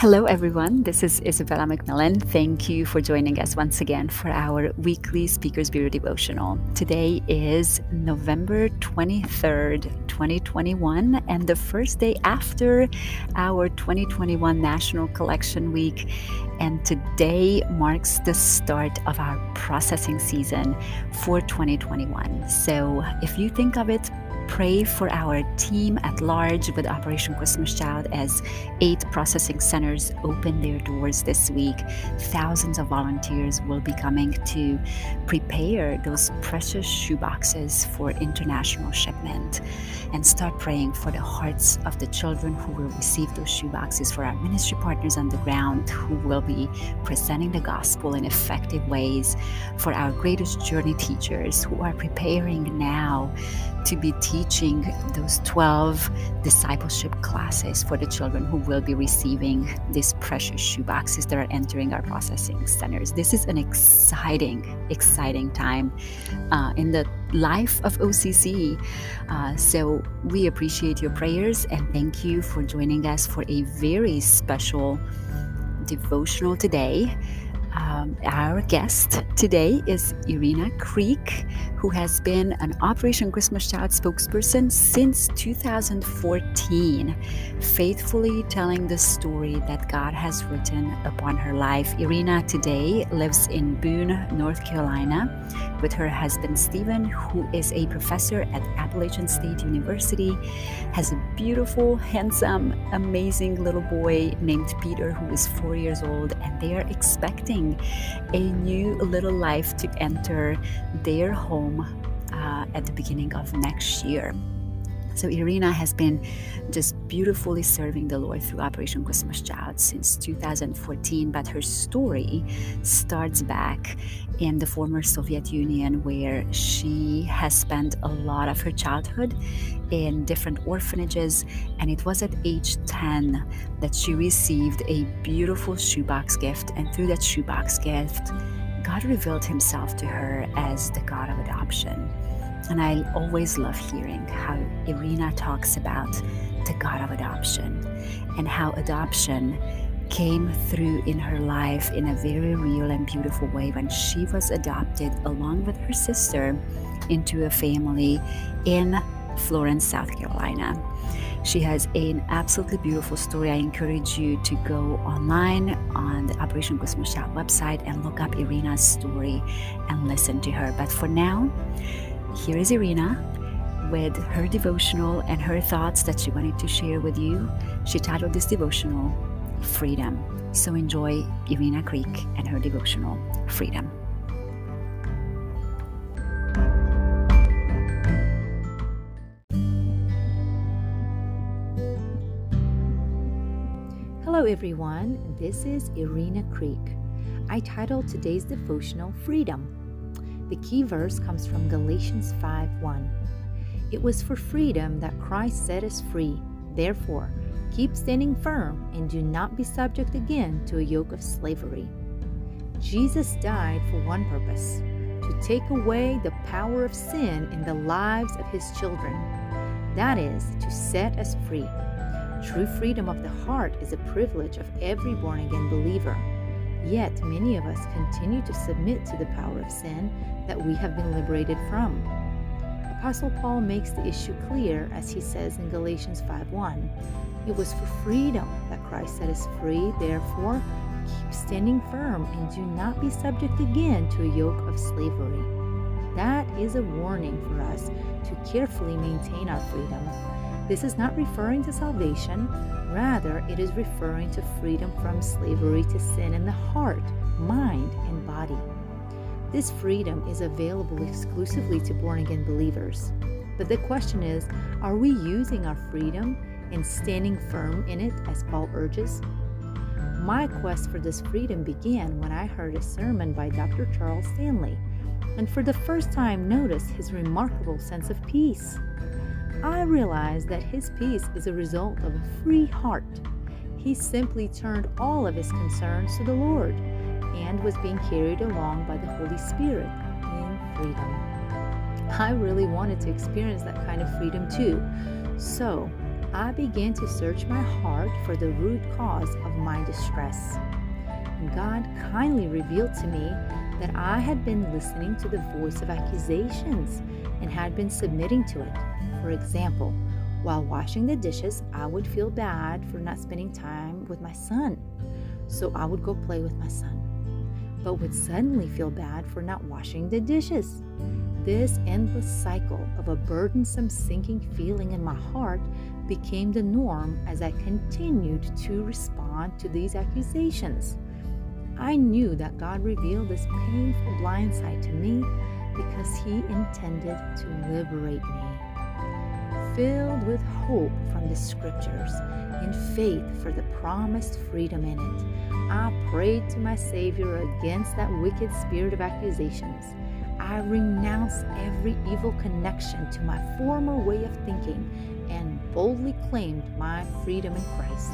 Hello, everyone. This is Isabella McMillan. Thank you for joining us once again for our weekly Speakers Bureau devotional. Today is November 23rd, 2021, and the first day after our 2021 National Collection Week. And today marks the start of our processing season for 2021. So if you think of it pray for our team at large with Operation Christmas Child as eight processing centers open their doors this week. Thousands of volunteers will be coming to prepare those precious shoeboxes for international shipment and start praying for the hearts of the children who will receive those shoeboxes, for our ministry partners on the ground who will be presenting the gospel in effective ways, for our greatest journey teachers who are preparing now to be teaching those 12 discipleship classes for the children who will be receiving these precious shoeboxes that are entering our processing centers. This is an exciting, exciting time uh, in the life of OCC. Uh, so we appreciate your prayers and thank you for joining us for a very special devotional today. Um, our guest today is Irina Creek, who has been an Operation Christmas Child spokesperson since 2014, faithfully telling the story that God has written upon her life. Irina today lives in Boone, North Carolina, with her husband Stephen, who is a professor at Appalachian State University, has a beautiful, handsome, amazing little boy named Peter, who is four years old, and they are expecting a new little life to enter their home uh, at the beginning of next year. So Irina has been just beautifully serving the Lord through Operation Christmas Child since 2014, but her story starts back in the former Soviet Union, where she has spent a lot of her childhood in different orphanages. And it was at age 10 that she received a beautiful shoebox gift. And through that shoebox gift, God revealed himself to her as the God of adoption. And I always love hearing how Irina talks about the God of adoption and how adoption came through in her life in a very real and beautiful way when she was adopted along with her sister into a family in Florence, South Carolina. She has an absolutely beautiful story. I encourage you to go online on the Operation Child website and look up Irina's story and listen to her. But for now, here is Irina with her devotional and her thoughts that she wanted to share with you. She titled this devotional Freedom. So enjoy Irina Creek and her devotional Freedom. Hello, everyone. This is Irina Creek. I titled today's devotional Freedom. The key verse comes from Galatians 5:1. It was for freedom that Christ set us free. Therefore, keep standing firm and do not be subject again to a yoke of slavery. Jesus died for one purpose to take away the power of sin in the lives of his children. That is, to set us free. True freedom of the heart is a privilege of every born again believer. Yet many of us continue to submit to the power of sin that we have been liberated from. Apostle Paul makes the issue clear as he says in Galatians 5:1, "It was for freedom that Christ set us free, therefore keep standing firm and do not be subject again to a yoke of slavery." That is a warning for us to carefully maintain our freedom. This is not referring to salvation, rather, it is referring to freedom from slavery to sin in the heart, mind, and body. This freedom is available exclusively to born again believers. But the question is are we using our freedom and standing firm in it as Paul urges? My quest for this freedom began when I heard a sermon by Dr. Charles Stanley, and for the first time noticed his remarkable sense of peace. I realized that his peace is a result of a free heart. He simply turned all of his concerns to the Lord and was being carried along by the Holy Spirit in freedom. I really wanted to experience that kind of freedom too. So, I began to search my heart for the root cause of my distress. God kindly revealed to me that I had been listening to the voice of accusations and had been submitting to it. For example, while washing the dishes, I would feel bad for not spending time with my son. So I would go play with my son, but would suddenly feel bad for not washing the dishes. This endless cycle of a burdensome sinking feeling in my heart became the norm as I continued to respond to these accusations. I knew that God revealed this painful blind side to me because He intended to liberate me. Filled with hope from the scriptures and faith for the promised freedom in it, I prayed to my Savior against that wicked spirit of accusations. I renounced every evil connection to my former way of thinking and boldly claimed my freedom in Christ.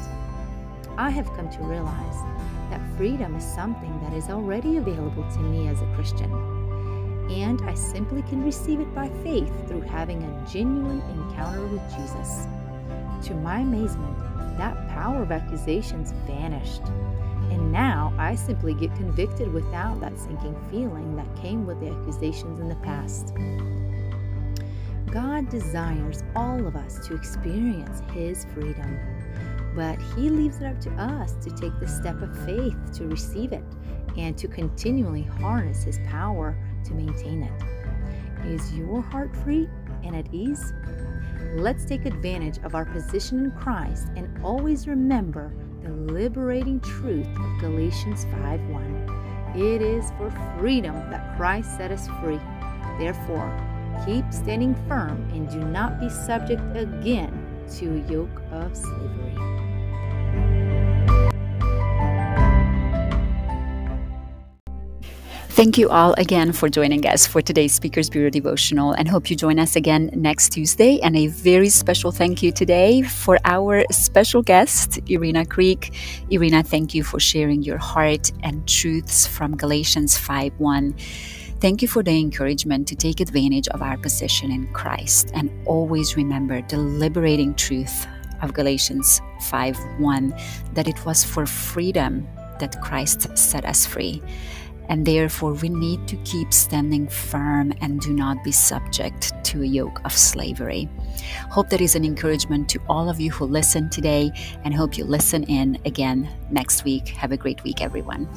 I have come to realize that freedom is something that is already available to me as a Christian. And I simply can receive it by faith through having a genuine encounter with Jesus. To my amazement, that power of accusations vanished. And now I simply get convicted without that sinking feeling that came with the accusations in the past. God desires all of us to experience His freedom. But He leaves it up to us to take the step of faith to receive it and to continually harness His power to maintain it. Is your heart free and at ease? Let's take advantage of our position in Christ and always remember the liberating truth of Galatians 5:1. It is for freedom that Christ set us free. Therefore, keep standing firm and do not be subject again to a yoke of slavery. Thank you all again for joining us for today's Speakers Bureau devotional and hope you join us again next Tuesday. And a very special thank you today for our special guest, Irina Creek. Irina, thank you for sharing your heart and truths from Galatians 5 1. Thank you for the encouragement to take advantage of our position in Christ and always remember the liberating truth of Galatians 5 1 that it was for freedom that Christ set us free and therefore we need to keep standing firm and do not be subject to a yoke of slavery. Hope that is an encouragement to all of you who listen today and hope you listen in again next week. Have a great week, everyone.